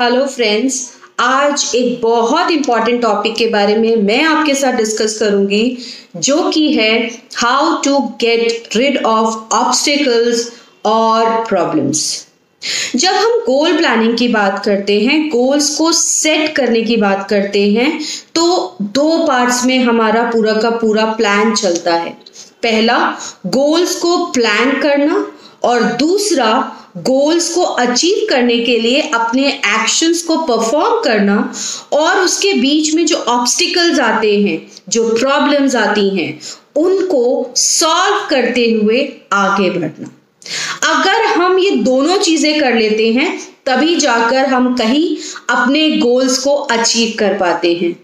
Hello friends आज एक बहुत इंपॉर्टेंट टॉपिक के बारे में मैं आपके साथ डिस्कस करूँगी, जो कि है how to get rid of obstacles और प्रॉब्लम्स जब हम गोल प्लानिंग की बात करते हैं गोल्स को सेट करने की बात करते हैं तो दो पार्ट्स में हमारा पूरा का पूरा प्लान चलता है. पहला गोल्स को प्लान करना और दूसरा गोल्स को अचीव करने के लिए अपने एक्शंस को परफॉर्म करना और उसके बीच में जो ऑब्स्टिकल्स आते हैं, जो प्रॉब्लम्स आती हैं, उनको सॉल्व करते हुए आगे बढ़ना। अगर हम ये दोनों चीज़ें कर लेते हैं, तभी जाकर हम कहीं अपने गोल्स को अचीव कर पाते हैं।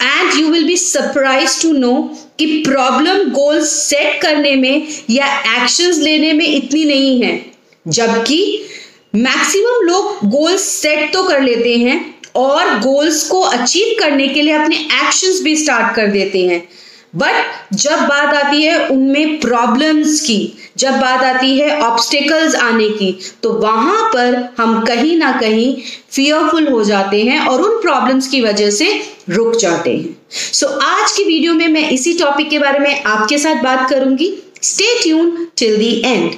And you will be surprise to know कि प्रॉब्लम गोल्स सेट करने में या एक्शंस लेने में इतनी नहीं है। जबकि मैक्सिमम लोग गोल्स सेट तो कर लेते हैं और गोल्स को अचीव करने के लिए अपने एक्शंस भी स्टार्ट कर देते हैं। बट जब बात आती है उनमें प्रॉब्लम्स की, जब बात आती है ऑब्स्टिकल्स आने की तो वहाँ पर हम कहीं ना कहीं फियरफुल हो जाते हैं और उन प्रॉब्लम्स की वजह से रुक जाते हैं। सो so, आज की वीडियो में मैं इसी टॉपिक के बारे में आपके साथ बात करूँगी। Stay tune till the end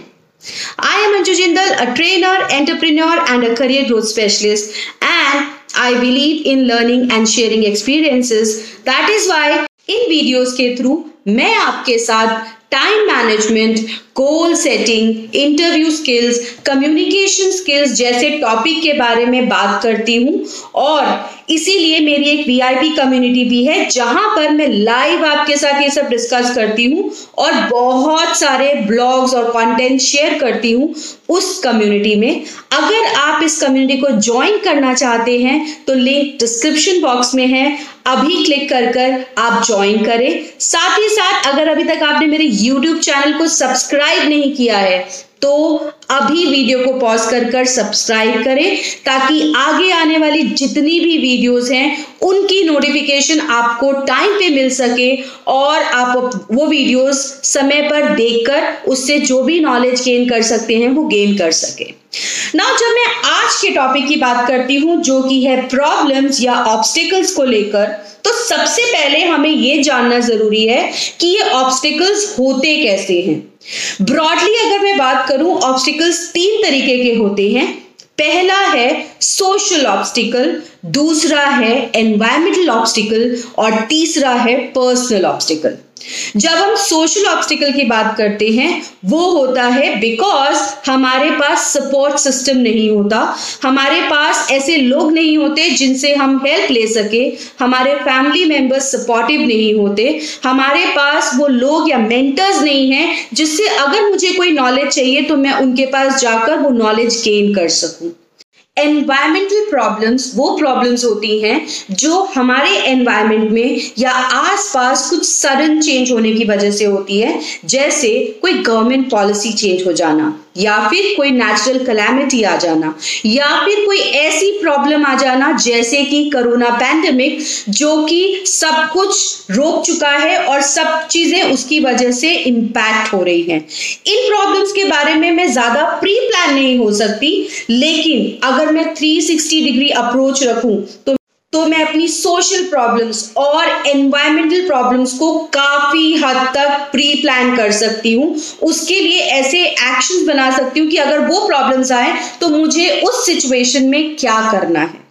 I am Anju Jindal a trainer entrepreneur and a career growth specialist and I believe in learning and sharing experiences that is why in videos के through मैं आपके साथ time management goal setting interview skills communication skills जैसे topic के बारे में बात करती हूँ। और इसीलिए मेरी एक वीआईपी कम्युनिटी भी है, जहाँ पर मैं लाइव आपके साथ ये सब डिस्कस करती हूँ और बहुत सारे ब्लॉग्स और कंटेंट शेयर करती हूँ उस कम्युनिटी में। अगर आप इस कम्युनिटी को ज्वाइन करना चाहते हैं तो लिंक डिस्क्रिप्शन बॉक्स में है। अभी क्लिक कर कर आप ज्वाइन करें। साथ ही साथ, अगर अभी तक आपने मेरे यूट्यूब चैनल को सब्सक्राइब नहीं किया है तो अभी वीडियो को पॉज कर कर सब्सक्राइब करें, ताकि आगे आने वाली जितनी भी वीडियोस हैं, उनकी नोटिफिकेशन आपको टाइम पे मिल सके, और आप वो वीडियोस समय पर देखकर उससे जो भी नॉलेज गेन कर सकते हैं, वो गेन कर सके। ना जब मैं आज के टॉपिक की बात करती हूँ, जो कि है प्रॉब्लम्स या ऑब्स्टिकल्स को लेकर तो सबसे पहले हमें यह जानना ज़रूरी है कि ये ऑब्स्टिकल्स होते कैसे हैं। ब्रॉडली अगर मैं बात करूँ ऑब्स्टिकल्स तीन तरीके के होते हैं। पहला है सोशल ऑब्स्टिकल दूसरा है एनवायरमेंटल ऑब्स्टिकल और तीसरा है पर्सनल ऑब्स्टिकल जब हम सोशल ऑब्स्टिकल की बात करते हैं, वो होता है बिकॉज़ हमारे पास सपोर्ट सिस्टम नहीं होता, हमारे पास ऐसे लोग नहीं होते जिनसे हम हेल्प ले सके, हमारे फैमिली मेंबर्स सपोर्टिव नहीं होते, हमारे पास वो लोग या मेंटर्स नहीं हैं जिससे अगर मुझे कोई नॉलेज चाहिए तो मैं उनके पास जाकर वो नॉलेज गेन कर सकूँ। एनवायरमेंटल प्रॉब्लम्स वो प्रॉब्लम्स होती हैं जो हमारे एनवायरमेंट में या आसपास कुछ सडन चेंज होने की वजह से होती है, जैसे कोई गवर्नमेंट पॉलिसी चेंज हो जाना। या फिर कोई नेचुरल कलेमिटी आ जाना, या फिर कोई ऐसी प्रॉब्लम आ जाना जैसे कि कोरोना पैंडेमिक जो कि सब कुछ रोक चुका है और सब चीज़ें उसकी वजह से इंपैक्ट हो रही हैं। इन प्रॉब्लम्स के बारे में मैं ज़्यादा प्री प्लान नहीं हो सकती, लेकिन अगर मैं 360 डिग्री अप्रोच रखूँ तो तो मैं अपनी सोशल प्रॉब्लम्स और एनवायरमेंटल प्रॉब्लम्स को काफ़ी हद तक प्री प्लान कर सकती हूँ। उसके लिए ऐसे एक्शंस बना सकती हूँ कि अगर वो प्रॉब्लम्स आए तो मुझे उस सिचुएशन में क्या करना है।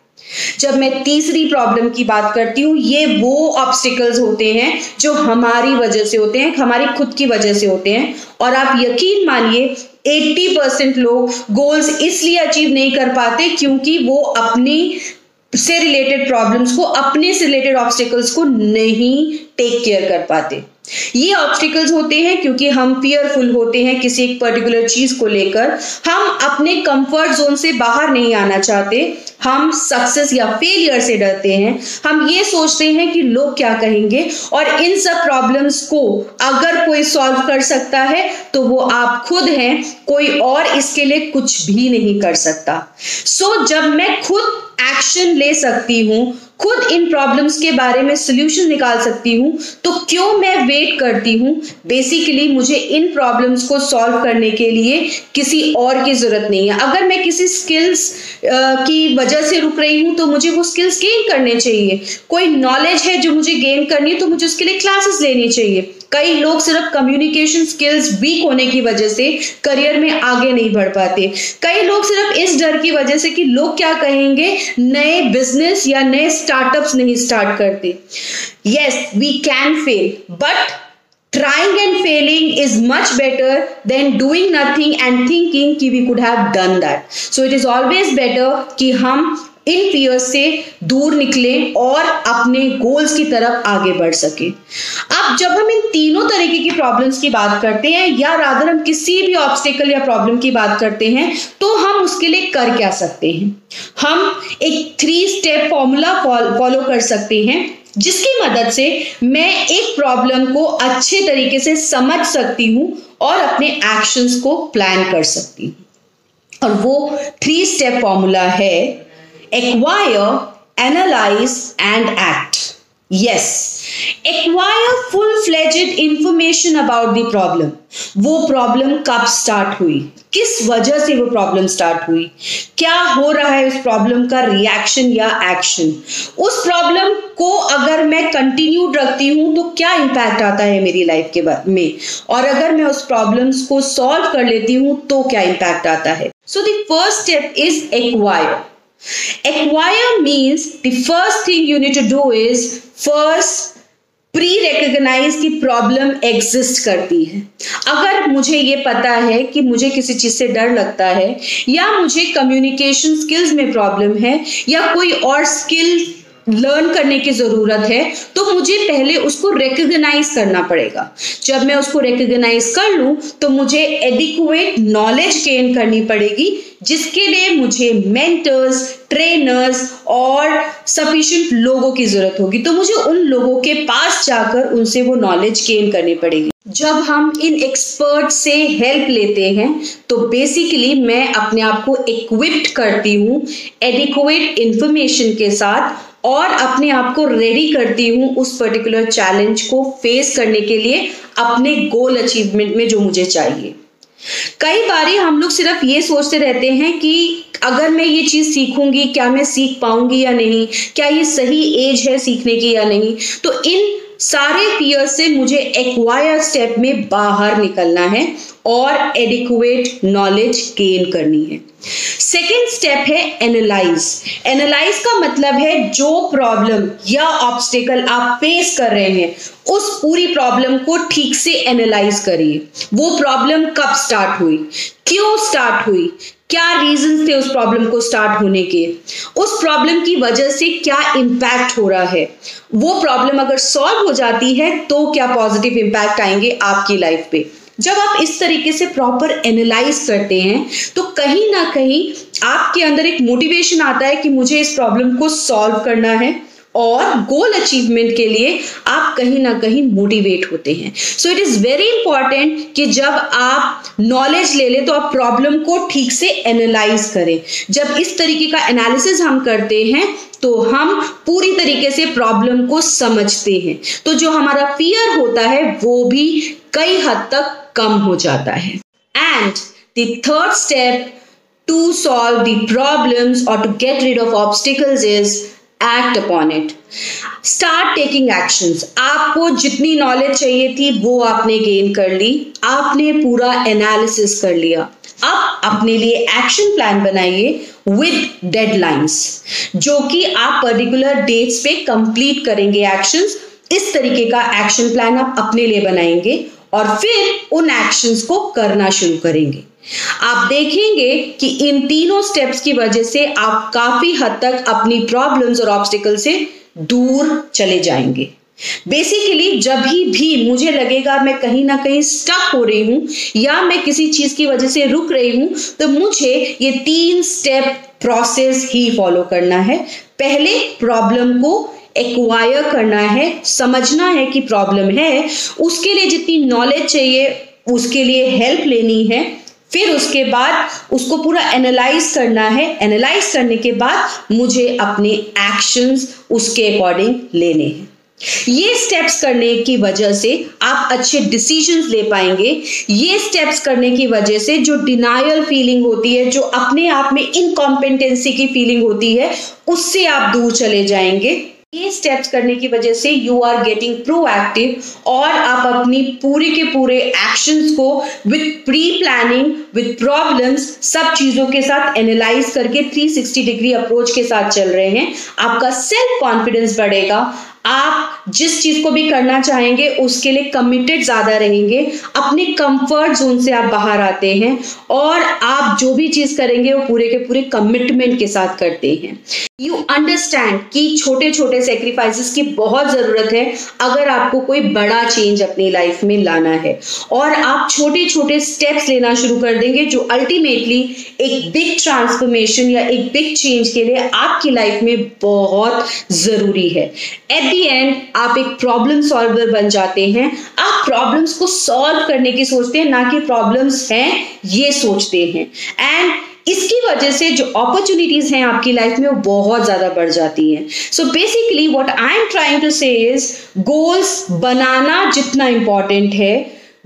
जब मैं तीसरी प्रॉब्लम की बात करती हूँ, ये वो ऑब्स्टिकल्स होते हैं जो हमारी वजह से होते हैं, हमारी खुद की वजह से होते हैं। और आप यकीन मानिए 80 परसेंट लोग गोल्स इसलिए अचीव नहीं कर पाते क्योंकि वो अपनी से रिलेटेड प्रॉब्लम्स को अपने से रिलेटेड ऑब्स्टिकल्स को नहीं टेक केयर कर पाते। ये ऑब्स्टिकल्स होते हैं क्योंकि हम फियरफुल होते हैं किसी एक पर्टिकुलर चीज़ को लेकर। हम अपने कंफर्ट जोन से बाहर नहीं आना चाहते। हम सक्सेस या फेलियर से डरते हैं। हम ये सोचते हैं कि लोग क्या कहेंगे और इन सब प्रॉब्लम्स को अगर कोई सॉल्व कर सकता है तो वो आप खुद हैं कोई और इसके लिए कुछ भी नहीं कर सकता। सो so, जब मैं खुद एक्शन ले सकती हूँ, खुद इन प्रॉब्लम्स के बारे में सोल्यूशन निकाल सकती हूँ तो क्यों मैं वेट करती हूँ? बेसिकली मुझे इन प्रॉब्लम्स को सॉल्व करने के लिए किसी और की ज़रूरत नहीं है। अगर मैं किसी स्किल्स की वजह से रुक रही हूँ तो मुझे वो स्किल्स गेन करने चाहिए। कोई नॉलेज है जो मुझे गेन करनी है तो मुझे उसके लिए क्लासेस लेनी चाहिए। कई लोग सिर्फ़ कम्युनिकेशन स्किल्स वीक होने की वजह से करियर में आगे नहीं बढ़ पाते। कई लोग सिर्फ़ इस डर की वजह से कि लोग क्या कहेंगे, नए बिज़नेस या नए स्टार्टअप्स नहीं स्टार्ट करते। Yes we can fail but trying and failing is much better than doing nothing and thinking कि we could have done that so it is always better कि हम इन फियर से दूर निकले और अपने गोल्स की तरफ़ आगे बढ़ सके। अब जब हम इन तीनों तरीके की प्रॉब्लम्स की बात करते हैं या रादर हम किसी भी ऑब्स्टिकल या प्रॉब्लम की बात करते हैं तो हम उसके लिए कर क्या सकते हैं? हम एक थ्री स्टेप फॉर्मूला फॉलो कर सकते हैं, जिसकी मदद से मैं एक प्रॉब्लम को अच्छे तरीके से समझ सकती हूँ और अपने एक्शंस को प्लान कर सकती हूँ। और वो थ्री स्टेप फॉर्मूला है। Acquire, analyze, and act. Yes, acquire full-fledged information about the problem. वो प्रॉब्लम कब स्टार्ट हुई? किस वजह से वो प्रॉब्लम स्टार्ट हुई? क्या हो रहा है उस प्रॉब्लम का रिएक्शन या एक्शन उस प्रॉब्लम को अगर मैं कंटिन्यू रखती हूँ तो क्या इंपैक्ट आता है मेरी लाइफ के में? और अगर मैं उस प्रॉब्लम्स को सॉल्व कर लेती हूँ तो क्या इंपैक्ट आता है? So the first step is acquire Acquire means the first thing you need to do is first प्री की प्रॉब्लम एग्जिस्ट करती है। अगर मुझे ये पता है कि मुझे किसी चीज़ से डर लगता है, या मुझे कम्युनिकेशन स्किल्स में प्रॉब्लम है, या कोई और स्किल लर्न करने की ज़रूरत है तो मुझे पहले उसको रिकग्नाइज करना पड़ेगा। जब मैं उसको रिकग्नाइज कर लूँ तो मुझे एडिकुएट नॉलेज गेन करनी पड़ेगी, जिसके लिए मुझे मेंटर्स ट्रेनर्स और सफिशिएंट लोगों की ज़रूरत होगी। तो मुझे उन लोगों के पास जाकर उनसे वो नॉलेज गेन करनी पड़ेगी। जब हम इन एक्सपर्ट से हेल्प लेते हैं तो बेसिकली मैं अपने आप को इक्विप्ड करती हूँ एडिकुएट इंफॉर्मेशन के साथ और अपने आप को रेडी करती हूँ उस पर्टिकुलर चैलेंज को फेस करने के लिए अपने गोल अचीवमेंट में जो मुझे चाहिए। कई बार हम लोग सिर्फ़ ये सोचते रहते हैं कि अगर मैं ये चीज़ सीखूँगी, क्या मैं सीख पाऊँगी या नहीं, क्या ये सही एज है सीखने की या नहीं? तो इन सारे फियर से मुझे एक्वायर स्टेप में बाहर निकलना है और एडिकुएट नॉलेज गेन करनी है। सेकेंड स्टेप है एनालाइज एनालाइज का मतलब है जो प्रॉब्लम या ऑब्स्टिकल आप फेस कर रहे हैं, उस पूरी प्रॉब्लम को ठीक से एनालाइज करिए। वो प्रॉब्लम कब स्टार्ट हुई? क्यों स्टार्ट हुई? क्या रीजन थे उस प्रॉब्लम को स्टार्ट होने के? उस प्रॉब्लम की वजह से क्या इम्पैक्ट हो रहा है? वो प्रॉब्लम अगर सॉल्व हो जाती है तो क्या पॉजिटिव इंपैक्ट आएँगे आपकी लाइफ पे? जब आप इस तरीके से प्रॉपर एनालाइज करते हैं तो कहीं ना कहीं आपके अंदर एक मोटिवेशन आता है कि मुझे इस प्रॉब्लम को सॉल्व करना है। और गोल अचीवमेंट के लिए आप कहीं ना कहीं मोटिवेट होते हैं। So it is very important कि जब आप नॉलेज ले लें तो आप प्रॉब्लम को ठीक से एनालाइज करें। जब इस तरीके का एनालिसिस हम करते हैं तो हम पूरी तरीके से प्रॉब्लम को समझते हैं। तो जो हमारा फियर होता है, वो भी कई हद तक कम हो जाता है। And the third step to solve the problems और to get rid of obstacles is act upon it start taking actions आपको जितनी नॉलेज चाहिए थी, वो आपने गेन कर ली। आपने पूरा एनालिसिस कर लिया। अब अपने लिए एक्शन प्लान बनाइए विद डेडलाइंस जो कि आप पर्टिकुलर डेट्स पे कंप्लीट करेंगे एक्शंस इस तरीके का एक्शन प्लान आप अपने लिए बनाएँगे और फिर उन एक्शंस को करना शुरू करेंगे। आप देखेंगे कि इन तीनों स्टेप्स की वजह से आप काफ़ी हद तक अपनी प्रॉब्लम्स और ऑब्स्टिकल से दूर चले जाएँगे। बेसिकली जब ही भी मुझे लगेगा मैं कहीं ना कहीं स्टक हो रही हूँ या मैं किसी चीज़ की वजह से रुक रही हूँ तो मुझे ये तीन स्टेप प्रोसेस ही फॉलो करना है। पहले प्रॉब्लम को एक्वायर करना है, समझना है कि प्रॉब्लम है, उसके लिए जितनी नॉलेज चाहिए, उसके लिए हेल्प लेनी है। फिर उसके बाद उसको पूरा एनालाइज करना है। एनालाइज करने के बाद मुझे अपने एक्शंस उसके अकॉर्डिंग लेने हैं। ये स्टेप्स करने की वजह से आप अच्छे डिसीजंस ले पाएँगे। ये स्टेप्स करने की वजह से जो डिनायल फीलिंग होती है, जो अपने आप में इनकॉम्पिटेंसी की फीलिंग होती है, उससे आप दूर चले जाएँगे। ये स्टेप्स करने की वजह से यू आर गेटिंग प्रोएक्टिव और आप अपनी पूरे के पूरे एक्शंस को with pre planning with problems सब चीज़ों के साथ एनालाइज करके 360 डिग्री अप्रोच के साथ चल रहे हैं। आपका सेल्फ कॉन्फिडेंस बढ़ेगा। आप जिस चीज़ को भी करना चाहेंगे, उसके लिए कमिटेड ज़्यादा रहेंगे। अपने कंफर्ट जोन से आप बाहर आते हैं और आप जो भी चीज़ करेंगे, वो पूरे के पूरे कमिटमेंट के साथ करते हैं। यू अंडरस्टैंड कि छोटे छोटे सेक्रीफाइसेस की बहुत ज़रूरत है अगर आपको कोई बड़ा चेंज अपनी लाइफ में लाना है। और आप छोटे छोटे स्टेप्स लेना शुरू कर देंगे जो अल्टीमेटली एक बिग ट्रांसफॉर्मेशन या एक बिग चेंज के लिए आपकी लाइफ में बहुत ज़रूरी है। एट दी एंड आप एक प्रॉब्लम सॉल्वर बन जाते हैं। आप प्रॉब्लम्स को सॉल्व करने की सोचते हैं, ना कि प्रॉब्लम्स हैं, ये सोचते हैं। एंड इसकी वजह से जो अपॉर्चुनिटीज़ हैं आपकी लाइफ में, वो बहुत ज़्यादा बढ़ जाती हैं। So basically what I am trying to say is goals बनाना जितना इंपॉर्टेंट है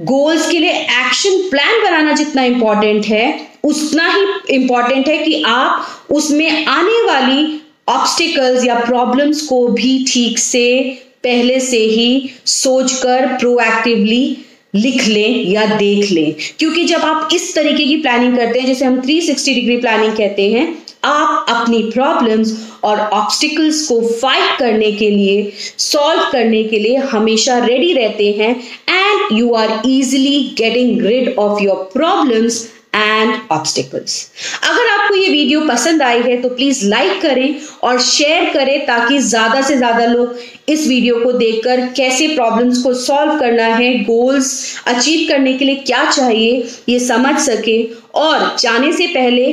गोल्स के लिए एक्शन प्लान बनाना जितना इंपॉर्टेंट है, उतना ही इंपॉर्टेंट है कि आप उसमें आने वाली ऑब्स्टिकल्स या प्रॉब्लम्स को भी ठीक से पहले से ही सोचकर प्रोएक्टिवली लिख लें या देख लें। क्योंकि जब आप इस तरीके की प्लानिंग करते हैं, जैसे हम 360 डिग्री प्लानिंग कहते हैं, आप अपनी प्रॉब्लम्स और ऑब्स्टिकल्स को फाइट करने के लिए सॉल्व करने के लिए हमेशा रेडी रहते हैं and you are easily getting rid of your problems and obstacles अगर आपको ये वीडियो पसंद आई है तो प्लीज़ लाइक करें और शेयर करें ताकि ज़्यादा से ज़्यादा लोग इस वीडियो को देखकर कैसे प्रॉब्लम्स को सॉल्व करना है गोल्स अचीव करने के लिए क्या चाहिए ये समझ सके। और जाने से पहले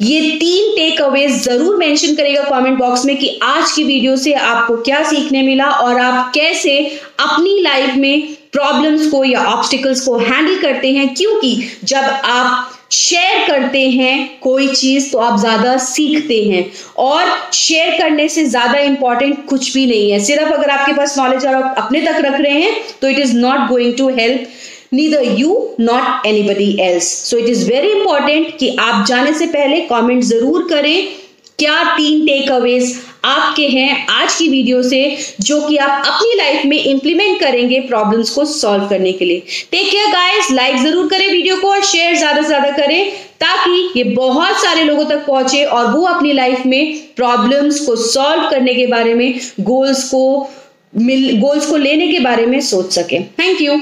ये तीन टेक अवे ज़रूर मेंशन करेगा कमेंट बॉक्स में कि आज की वीडियो से आपको क्या सीखने मिला और आप कैसे अपनी लाइफ में प्रॉब्लम्स को या ऑब्स्टिकल्स को हैंडल करते हैं। क्योंकि जब आप शेयर करते हैं कोई चीज़ तो आप ज़्यादा सीखते हैं। और शेयर करने से ज़्यादा इंपॉर्टेंट कुछ भी नहीं है। सिर्फ़ अगर आपके पास नॉलेज और आप अपने तक रख रहे हैं तो it is not going to help neither you not anybody else so it is very important कि आप जाने से पहले कॉमेंट ज़रूर करें। क्या तीन टेक अवेज आपके हैं आज की वीडियो से जो कि आप अपनी लाइफ में इंप्लीमेंट करेंगे प्रॉब्लम्स को सॉल्व करने के लिए। टेक केयर गाइस लाइक ज़रूर करें वीडियो को और शेयर ज़्यादा से ज़्यादा करें ताकि ये बहुत सारे लोगों तक पहुँचे और वो अपनी लाइफ में प्रॉब्लम्स को सॉल्व करने के बारे में गोल्स को मिल गोल्स को लेने के बारे में सोच सके। Thank you